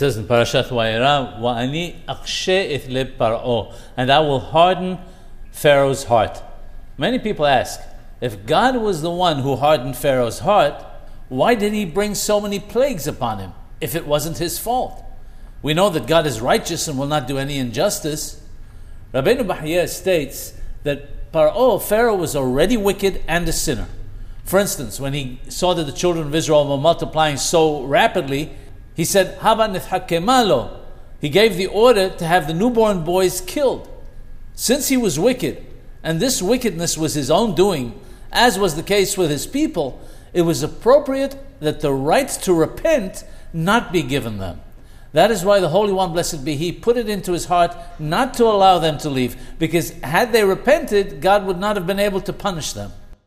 says in Parashat Va'era, "Wa'ani akshe et paro," and I will harden Pharaoh's heart. Many people ask, if God was the one who hardened Pharaoh's heart, why did he bring so many plagues upon him if it wasn't his fault? We know that God is righteous and will not do any injustice. Rabbeinu Bahya states that Paro, Pharaoh, was already wicked and a sinner. For instance, when he saw that the children of Israel were multiplying so rapidly, he said, Haba nithhakemalo. He gave the order to have the newborn boys killed. Since he was wicked, and this wickedness was his own doing, as was the case with his people, it was appropriate that the right to repent not be given them. That is why the Holy One, blessed be He, put it into his heart not to allow them to leave, because had they repented, God would not have been able to punish them.